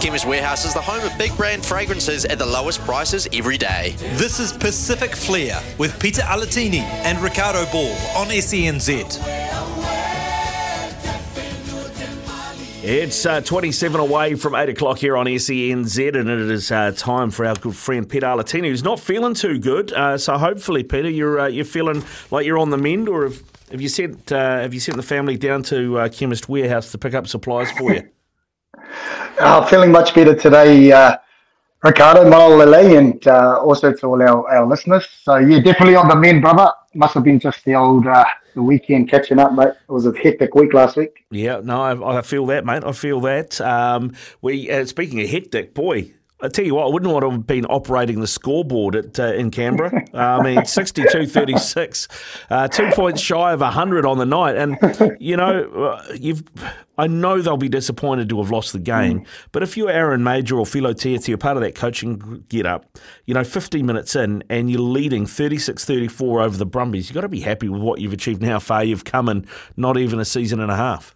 Chemist Warehouse is the home of big brand fragrances at the lowest prices every day. This is Pacific Flair with Pita Alatini and Riccardo Ball on SENZ. It's uh, 27 away from 8 o'clock here on SENZ, and it is uh, time for our good friend Pita Alatini, who's not feeling too good. Uh, so hopefully, Pita, you're uh, you're feeling like you're on the mend, or have, have you sent uh, have you sent the family down to uh, Chemist Warehouse to pick up supplies for you? Uh, feeling much better today, uh, Riccardo, Malolele, and uh, also to all our, our listeners. So, yeah, definitely on the mend, brother. Must have been just the old uh, the weekend catching up, mate. It was a hectic week last week. Yeah, no, I, I feel that, mate. I feel that. Um, we uh, Speaking of hectic, boy, I tell you what, I wouldn't want to have been operating the scoreboard at uh, in Canberra. Uh, I mean, 62-36, uh, two points shy of 100 on the night. And, you know, uh, you've I know they'll be disappointed to have lost the game. Mm. But if you're Aaron Mauger or Filo Tiatia, you're part of that coaching get up, you know, 15 minutes in and you're leading 36-34 over the Brumbies, you've got to be happy with what you've achieved and how far you've come in not even a season and a half.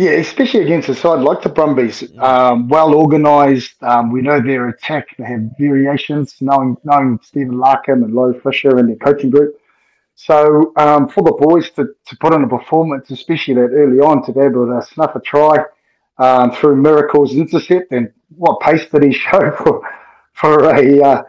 Yeah, especially against a side like the Brumbies, um, well organised. Um, we know their attack. They have variations, knowing knowing Stephen Larkham and Laurie Fisher and their coaching group. So um, for the boys to, to put in a performance, especially that early on, to be able to snuff a try um, through Miracle's intercept, and what pace did he show for for a uh,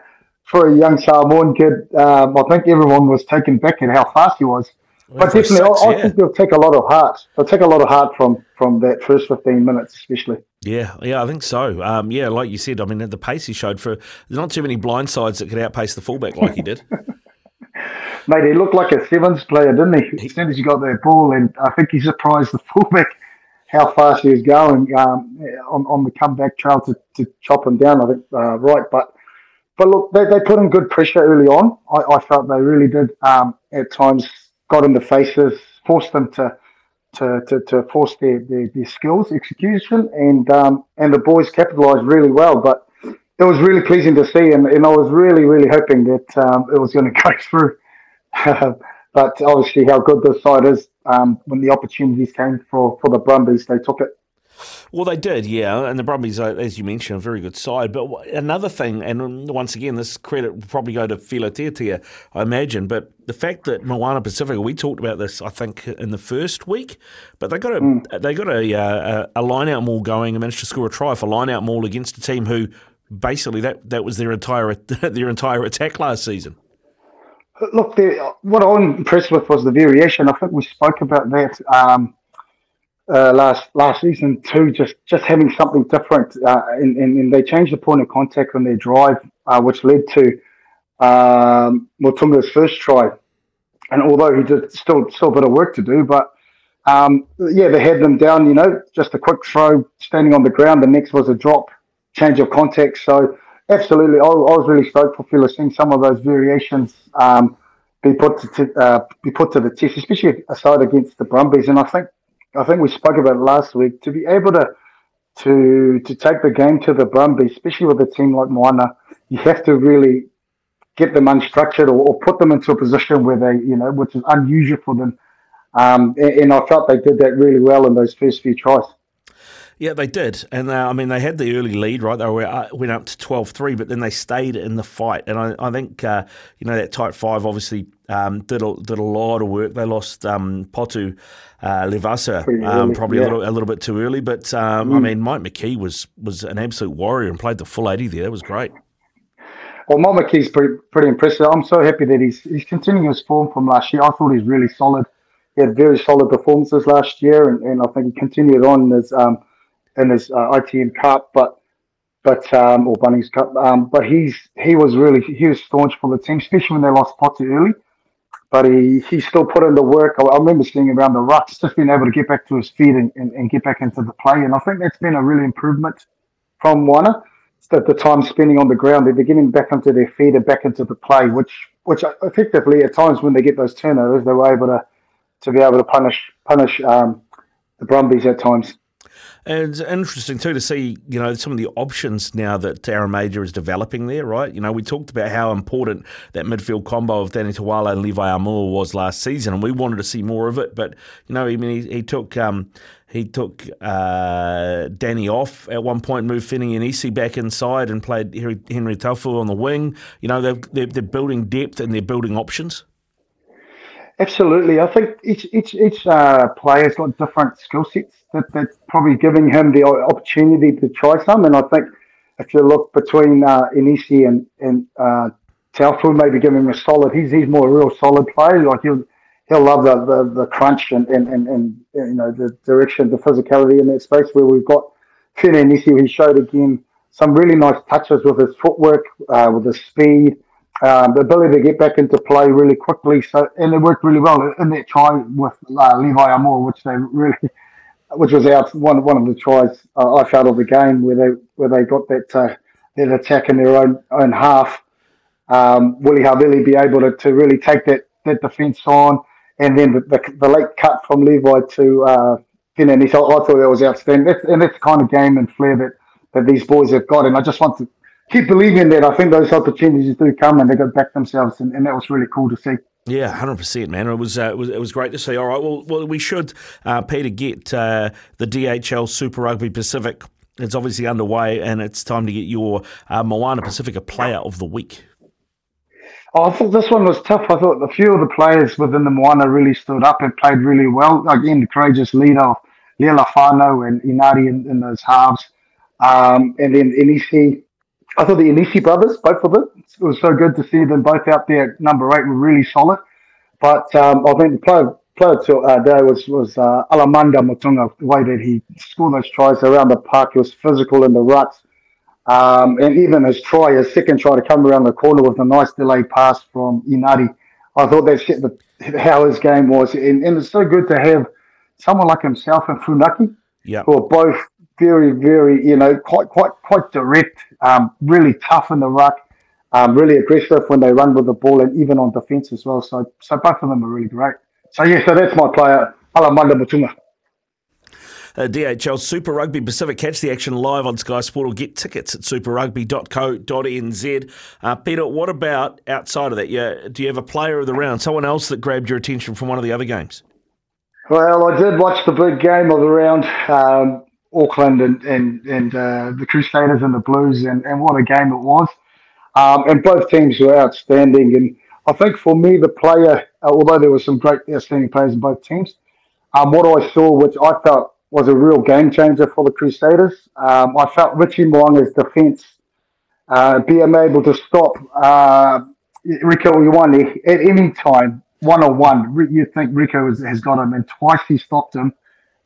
for a young Samoan kid? Um, I think everyone was taken back at how fast he was but definitely, six, I, I think they'll take a lot of heart. They'll take a lot of heart from from that first fifteen minutes, especially. Yeah, yeah, I think so. Um, yeah, like you said, I mean, the pace he showed for there's not too many blind sides that could outpace the fullback like he did. Mate, he looked like a sevens player, didn't he? As soon as he got that ball, and I think he surprised the fullback how fast he was going um, on, on the comeback trail to, to chop him down. I think uh, right, but but look, they, they put in good pressure early on. I, I felt they really did um, at times got in the faces, forced them to to, to, to force their, their, their skills, execution, and um, and the boys capitalised really well. But it was really pleasing to see, and, and I was really, really hoping that um, it was going to go through. but obviously, how good this side is, um, when the opportunities came for, for the Brumbies, they took it. Well, they did, yeah. And the Brumbies, as you mentioned, a very good side. But another thing, and once again, this credit will probably go to Filo Tiatia, I imagine. But the fact that Moana Pasifika, we talked about this, I think, in the first week, but they got a mm. they got a, uh, a, a line out maul going and managed to score a try for line out maul against a team who basically that, that was their entire their entire attack last season. Look, what I'm impressed with was the variation. I think we spoke about that. Um, uh, last last season too, just just having something different, uh, and, and, and, they changed the point of contact on their drive, uh, which led to um, Motuga's first try. And although he did still still a bit of work to do, but um, yeah, they had them down. You know, just a quick throw, standing on the ground. The next was a drop, change of context. So absolutely, I, I was really stoked for Phil seeing some of those variations. Um, be put to uh, be put to the test, especially aside against the Brumbies. And I think I think we spoke about last week to be able to to to take the game to the Brumbies, especially with a team like Moana, you have to really get them unstructured or, or, put them into a position where they, you know, which is unusual for them. Um, and, and, I felt they did that really well in those first few tries. Yeah, they did, and uh, I mean they had the early lead, right? They were, uh, went up to 12-3, but then they stayed in the fight, and I, I think uh, you know that tight five obviously um, did a, did a lot of work. They lost um, Potu uh, Le'ausa um, probably yeah. a little a little bit too early, but um, mm. I mean Mike McKee was was an absolute warrior and played the full eighty there. It was great. Well, Mike McKee's pretty pretty impressive. I'm so happy that he's he's continuing his form from last year. I thought he's really solid. He had very solid performances last year, and, and I think he continued on as um, in his uh, ITM Cup, but but um, or Bunnings Cup. Um, but he's he was really he was staunch for the team, especially when they lost Potu early. But he, he still put in the work. I, remember seeing around the rucks, just being able to get back to his feet and, and, and, get back into the play. And I think that's been a really improvement from Moana. the, the time spending on the ground, they're getting back into their feet and back into the play, which which effectively at times when they get those turnovers, they were able to to be able to punish punish um, the Brumbies at times. And it's interesting too to see, you know, some of the options now that Aaron Mauger is developing there, right? You know, we talked about how important that midfield combo of Danny Toala and Levi Aumua was last season, and we wanted to see more of it. But you know, I mean, he, he took um, he took uh, Danny off at one point, moved Finney and Isi back inside, and played Henry, Henry on the wing. You know, they're, they're, they're building depth and they're building options. Absolutely, I think each each each uh, player's got different skill sets that that's probably giving him the opportunity to try some. And I think if you look between uh, Inisi and and uh, Taefu, maybe give him a solid. He's he's more a real solid player. Like he'll he'll love the the, the crunch and, and, and, and you know the direction, the physicality in that space where we've got Fine Inisi. He showed again some really nice touches with his footwork, uh, with his speed um, the ability to get back into play really quickly. So and it worked really well in that try with uh, Levi Aumua, which they really, which was out one one of the tries uh, I felt of the game where they where they got that uh, that attack in their own own half. Um, Willie Havili be able to, to really take that that defence on, and then the, the, the, late cut from Levi to uh, Finney. So I thought that was outstanding. That's, and that's the kind of game and flair that, that these boys have got. And I just want to keep believing that. I think those opportunities do come and they go back themselves, and, and that was really cool to see. Yeah, hundred percent, man. It was, uh, it was it was great to see. All right, well, well, we should, uh, Pita, get uh, the DHL Super Rugby Pacific. It's obviously underway, and it's time to get your uh, Moana Pasifika Player of the Week. Oh, I thought this one was tough. I thought a few of the players within the Moana really stood up and played really well. Again, the courageous leader of Lealiifano and Enari in, in those halves. Um, and then Inisi I thought the Inisi brothers, both of them, it was so good to see them both out there. Number eight were really solid. But um, I think the player, player to, uh, there was was uh, Alamanda Motuga. The way that he scored those tries around the park, he was physical in the ruts. Um, and even his try, his second try to come around the corner with a nice delayed pass from Enari. I thought that shit the, how his game was. And, and it's so good to have someone like himself and Funaki, yep. who are both very, very, you know, quite, quite, quite direct, um, really tough in the ruck, um, really aggressive when they run with the ball, and even on defence as well. So, so both of them are really great. So yeah, so that's my player, Alamanda Motuga. Uh, DHL Super Rugby Pacific. Catch the action live on Sky Sport or get tickets at superrugby.co.nz. Uh, Pita, what about outside of that? Yeah, do you have a player of the round, someone else that grabbed your attention from one of the other games? Well, I did watch the big game of the round. Um, Auckland and and, and uh, the Crusaders and the Blues, and, and what a game it was. Um, and both teams were outstanding. And I think for me, the player, uh, although there were some great outstanding players in both teams, um, what I saw, which I felt was a real game changer for the Crusaders, um, I felt Richie Mo'unga's defence, uh, being able to stop uh, Rieko Ioane at any time, one on one. You think Rieko has, has got him, and twice he stopped him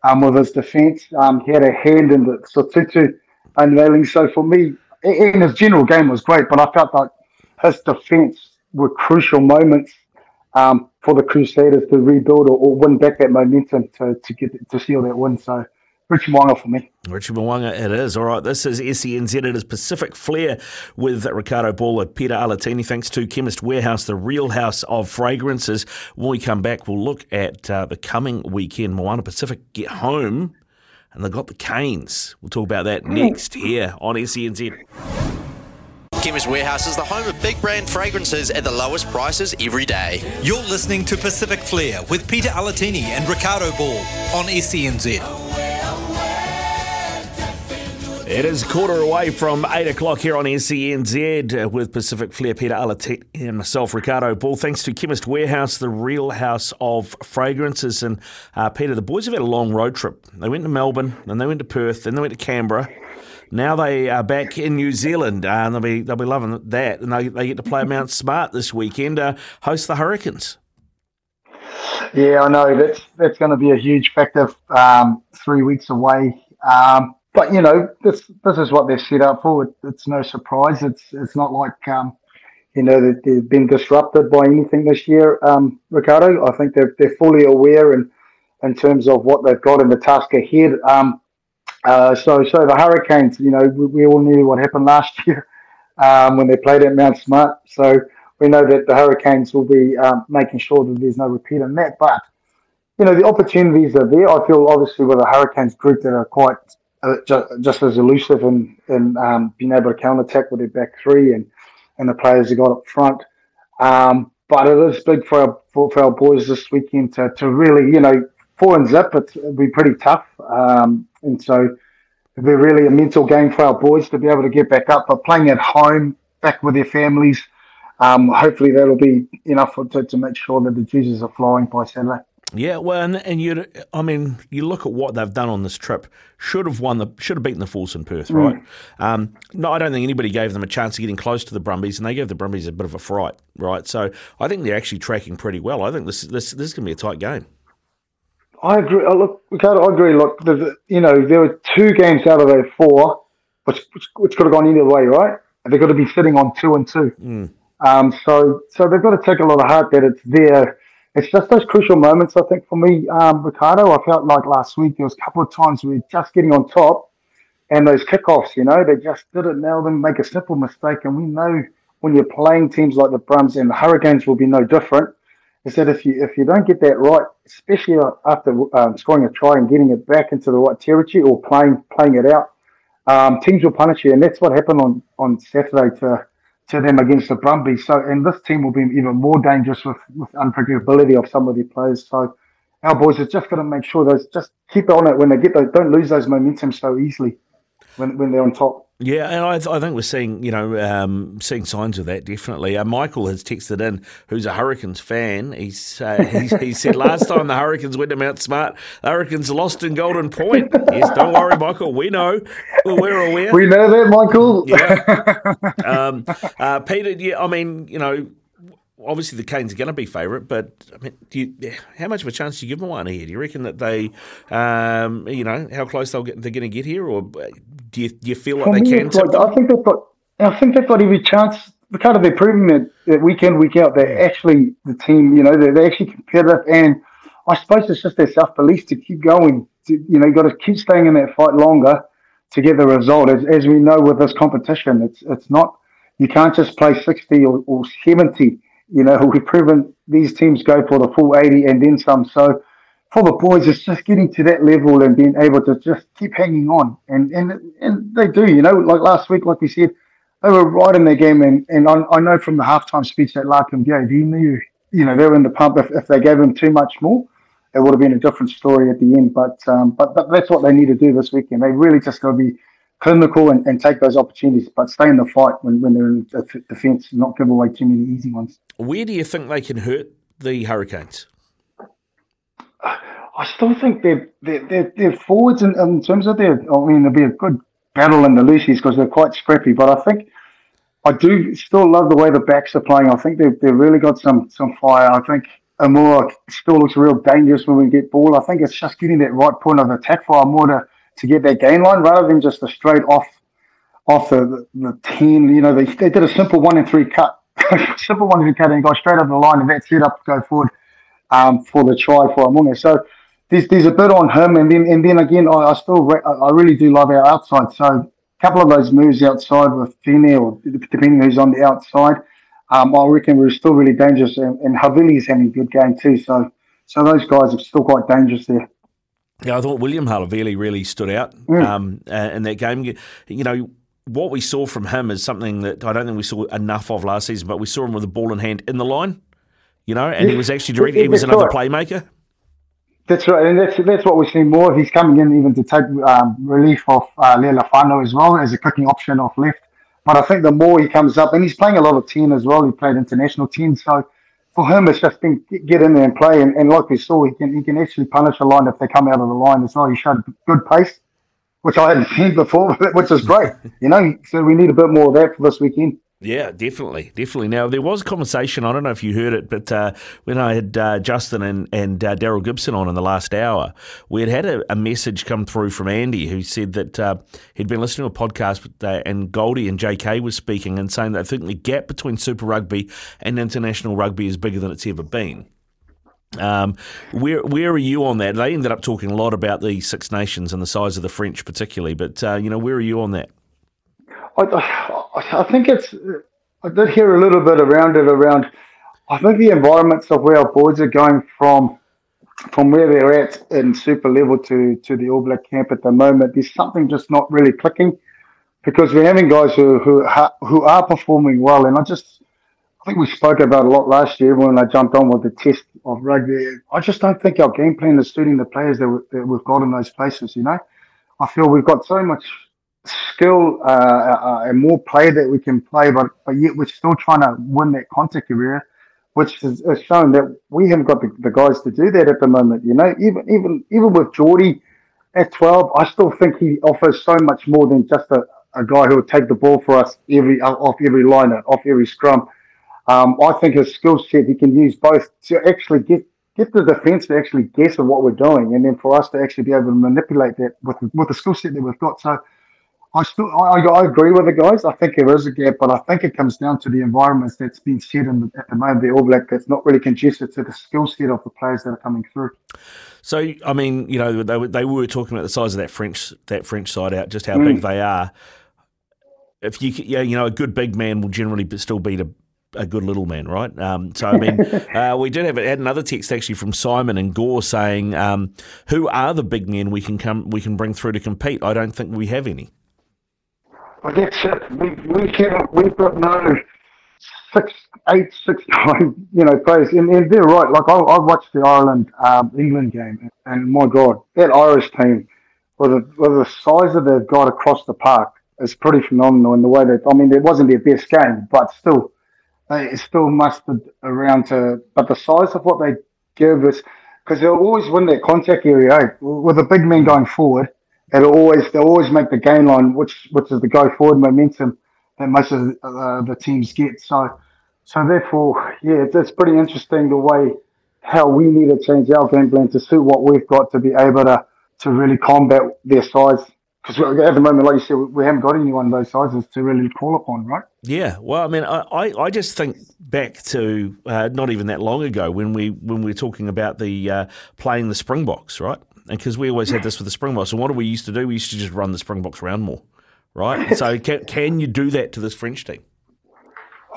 um, with his defence. Um, he had a hand in the Sotutu unveiling. So for me, in his general game was great, but I felt like his defence were crucial moments um, for the Crusaders to rebuild or, or, win back that momentum to, to get to seal that win. So Richie Mo'unga for me. Richie Mo'unga, it is. All right, this is SENZ. It is Pacific Flair with Riccardo Ball and Pita Alatini. Thanks to Chemist Warehouse, the real house of fragrances. When we come back, we'll look at uh, the coming weekend. Moana Pacific get home, and they've got the Canes. We'll talk about that next here on SENZ. Chemist Warehouse is the home of big brand fragrances at the lowest prices every day. You're listening to Pacific Flair with Pita Alatini and Riccardo Ball on SENZ. It is quarter away from 8 o'clock here on SENZ with Pacific Flair, Pita Alatet and myself, Riccardo Ball. Thanks to Chemist Warehouse, the real house of fragrances. And uh, Pita, the boys have had a long road trip. They went to Melbourne, then they went to Perth, then they went to Canberra. Now they are back in New Zealand, uh, and they'll be they'll be loving that. And they, they get to play Mount Smart this weekend, uh, host the Hurricanes. Yeah, I know that's that's going to be a huge factor. Um, three weeks away. Um, but you know, this this is what they're set up for. It, it's no surprise. It's it's not like um, you know that they've been disrupted by anything this year, um, Riccardo. I think they're they're fully aware and in, in terms of what they've got in the task ahead. Um, Uh, so, so the Hurricanes, you know, we, we all knew what happened last year um, when they played at Mount Smart. So we know that the Hurricanes will be um, making sure that there's no repeat in that. But you know, the opportunities are there. I feel obviously with the Hurricanes group that are quite just, just, as elusive in, in um, being able to counter attack with their back three and, and the players they got up front. Um, but it is big for our, for, for, our boys this weekend to, to really, you know, four and zip, it'll be pretty tough. Um, and so it'll be really a mental game for our boys to be able to get back up. But playing at home, back with their families, um, hopefully that'll be enough to, to make sure that the juices are flowing by Saturday. Yeah, well, and, and you, I mean, you look at what they've done on this trip. Should have won the, should have beaten the Force in Perth, right? Mm. Um, no, I don't think anybody gave them a chance of getting close to the Brumbies, and they gave the Brumbies a bit of a fright, right? So I think they're actually tracking pretty well. I think this this this is going to be a tight game. I agree. Oh, look, Riccardo, I agree. Look, the, you know, there were two games out of those four, which, which, which could have gone either way, right? And they've got to be sitting on two and two. Mm. Um, so, so they've got to take a lot of heart that it's there it's just those crucial moments. I think for me, um, Riccardo, I felt like last week there was a couple of times we were just getting on top, and those kickoffs, you know, they just didn't nail them, make a simple mistake, and we know when you're playing teams like the Brums and the Hurricanes will be no different. Is that if you if you don't get that right, especially after um, scoring a try and getting it back into the right territory or playing playing it out, um, teams will punish you, and that's what happened on on Saturday to to them against the Brumbies. So, and this team will be even more dangerous with, with unpredictability of some of their players. So, our boys are just going to make sure those just keep on it when they get those, don't lose those momentum so easily when, when they're on top. Yeah, and I, th- I think we're seeing you know um, seeing signs of that definitely. Uh, Michael has texted in, who's a Hurricanes fan. He's, uh, he said last time the Hurricanes went to Mount Smart, the Hurricanes lost in Golden Point. yes, don't worry, Michael. We know. We're aware. We know that, Michael. Yeah. um, uh, Pita, yeah, I mean, you know, obviously the Canes are going to be favourite, but I mean, you, how much of a chance do you give them one here? Do you reckon that they, um, you know, how close they'll get, they're going to get here, or do you, do you feel like For they me, can? Like, I think they've got. I think they've got every chance. Because they're proving that, that week in week out they're actually the team. You know, they're, they're actually competitive, and I suppose it's just their self belief to keep going. To, you know, you got to keep staying in that fight longer to get the result. As, as we know with this competition, it's it's not you can't just play sixty or, or seventy you know, we've proven these teams go for the full 80 and then some. So for the boys, it's just getting to that level and being able to just keep hanging on. And and and they do, you know, like last week, like we said, they were right in their game. And, and I, I know from the halftime speech that Larkham gave, he knew, you know, they were in the pump. If, if they gave him too much more, it would have been a different story at the end. But, um, but, that's what they need to do this weekend. They really just got to be clinical and, and take those opportunities, but stay in the fight when, when they're in the defence, not give away too many easy ones. Where do you think they can hurt the Hurricanes? I still think they're, they're, they're, forwards in, in, terms of their, I mean, there'll be a good battle in the loosies because they're quite scrappy, but I think I do still love the way the backs are playing. I think they've, they've really got some, some fire. I think Aumua still looks real dangerous when we get ball. I think it's just getting that right point of attack for Aumua to to get that gain line rather than just a straight off off the, the, the 10. You know, they, they did a simple one and three cut, simple one and three cut and go straight up the line and that's set up to go forward um, for the try for Amunga. So there's, there's a bit on him. And then and then again, I, I still re- I really do love our outside. So a couple of those moves outside with Fine or depending who's on the outside, um, I reckon we're still really dangerous. And, and Havili's having a good game too. So so those guys are still quite dangerous there. Yeah, I thought William Havili really stood out mm. um, in that game. You know, what we saw from him is something that I don't think we saw enough of last season, but we saw him with the ball in hand in the line, you know, and he was actually direct, he was another right. playmaker. That's right, and that's that's what we're seeing more. He's coming in even to take um, relief off uh, Lealiifano as well as a cooking option off left. But I think the more he comes up, and he's playing a lot of 10 as well, he played international 10, so for him, it's just been get in there and play. And, and like we saw, he can he can actually punish a line if they come out of the line as well. He showed good pace, which I hadn't seen before, which is great. You know, so we need a bit more of that for this weekend. Yeah, definitely, definitely. Now there was a conversation. I don't know if you heard it, but uh, when I had uh, Justin and and uh, Daryl Gibson on in the last hour, we had had a, a, message come through from Andy who said that uh, he'd been listening to a podcast uh, and Goldie and JK was speaking and saying that I think the gap between Super Rugby and international rugby is bigger than it's ever been. Um, where where are you on that? They ended up talking a lot about the Six Nations and the size of the French, particularly. But uh, you know, where are you on that? I, I, I think it's. I did hear a little bit around it. Around, I think the environments of where our boards are going from, from where they're at in super level to to the All Black camp at the moment. There's something just not really clicking, because we're having guys who who who are performing well, and I just I think we spoke about a lot last year when I jumped on with the test of rugby. I just don't think our game plan is suiting the players that, we, that we've got in those places. You know, I feel we've got so much skill uh, uh, and more play that we can play, but but yet we're still trying to win that contact area, which has, has shown that we haven't got the, the, guys to do that at the moment. You know, even even even with Jordie at twelve, I still think he offers so much more than just a, a guy who will take the ball for us every off every liner, off every scrum. Um, I think his skill set he can use both to actually get get the defence to actually guess at what we're doing, and then for us to actually be able to manipulate that with with the skill set that we've got. So. I still, I, I, agree with the guys. I think there is a gap, but I think it comes down to the environments that's been set in the, at the moment. The All Black that's not really conducive to the skill set of the players that are coming through. So, I mean, you know, they, they were talking about the size of that French that French side out, just how mm. big they are. If you, yeah, you know, a good big man will generally still beat a a good little man, right? Um, so I mean, uh, we did have had another text actually from Simon and Gore saying, um, "Who are the big men we can come we can bring through to compete?" I don't think we have any. Well, that's it. We we have we've got no six, eight, six, nine, you know, players, and, and they're right. Like I, I watched the Ireland um, England game, and my God, that Irish team with the, with the size that they've got across the park is pretty phenomenal in the way that I mean, it wasn't their best game, but still they still mustered around to, but the size of what they give us, because they'll always win that contact area eh? with a big man going forward. It'll always they'll always make the gain line, which which is the go forward momentum that most of the, uh, the teams get. So so therefore, yeah, it's, it's pretty interesting the way how we need to change our game plan to suit what we've got to be able to to really combat their size because at the moment, like you said, we haven't got anyone of those sizes to really call upon, right? Yeah, well, I mean, I, I just think back to uh, not even that long ago when we when we were talking about the uh, playing the Springboks, right? And because we always had this with the Springboks, and what do we used to do? We used to just run the Springboks around more, right? so can can you do that to this French team?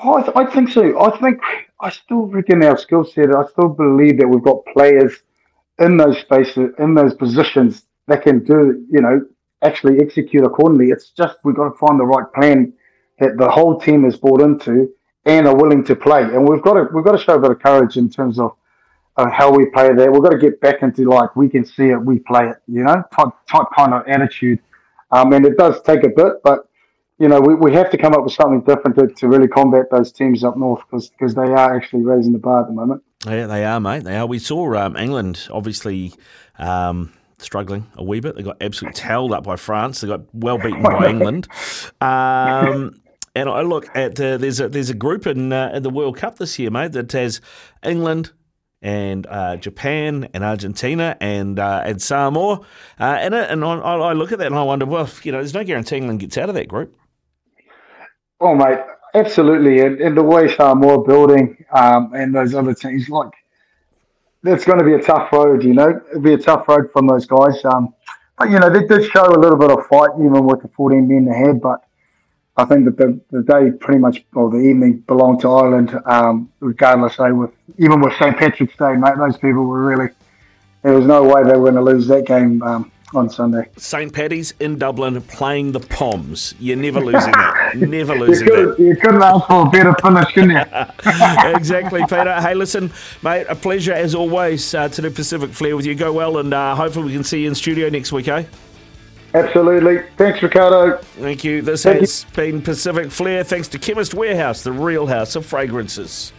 Oh, I, th- I think so. I think I still reckon our skill set. I still believe that we've got players in those spaces, in those positions that can do, you know, actually execute accordingly. It's just we've got to find the right plan that the whole team is bought into and are willing to play. And we've got to we've got to show a bit of courage in terms of uh, how we play there. We've got to get back into like we can see it, we play it, you know, type type kind of attitude. Um, and it does take a bit, but you know, we, we have to come up with something different to, to really combat those teams up north because they are actually raising the bar at the moment. Yeah, they are, mate. They are. We saw um, England obviously um, struggling a wee bit. They got absolutely towed up by France. They got well beaten by England. Um, and I look at uh, there's a there's a group in uh, in the World Cup this year, mate, that has England and uh, Japan and Argentina and uh, and Samoa uh, it. And I, I, look at that and I wonder, well, you know, there's no guarantee England gets out of that group. Oh, mate, absolutely. And, and the way Samoa building um, and those other teams, like it's going to be a tough road, you know. It'll be a tough road from those guys. Um, but you know, they did show a little bit of fight even with the 14 men ahead. But I think that the, the day pretty much, or the evening, belonged to Ireland, um, regardless. They with even with St Patrick's Day, mate. Those people were really. There was no way they were going to lose that game. Um, on Sunday. St. Paddy's in Dublin playing the Poms. You're never losing that. never losing you could, that. You couldn't ask for a better finish, couldn't you? exactly, Pita. Hey, listen, mate, a pleasure as always uh, to do Pacific Flair with you. Go well, and uh, hopefully we can see you in studio next week, eh? Absolutely. Thanks, Riccardo. Thank you. This Thank has you. been Pacific Flair. Thanks to Chemist Warehouse, the real house of fragrances.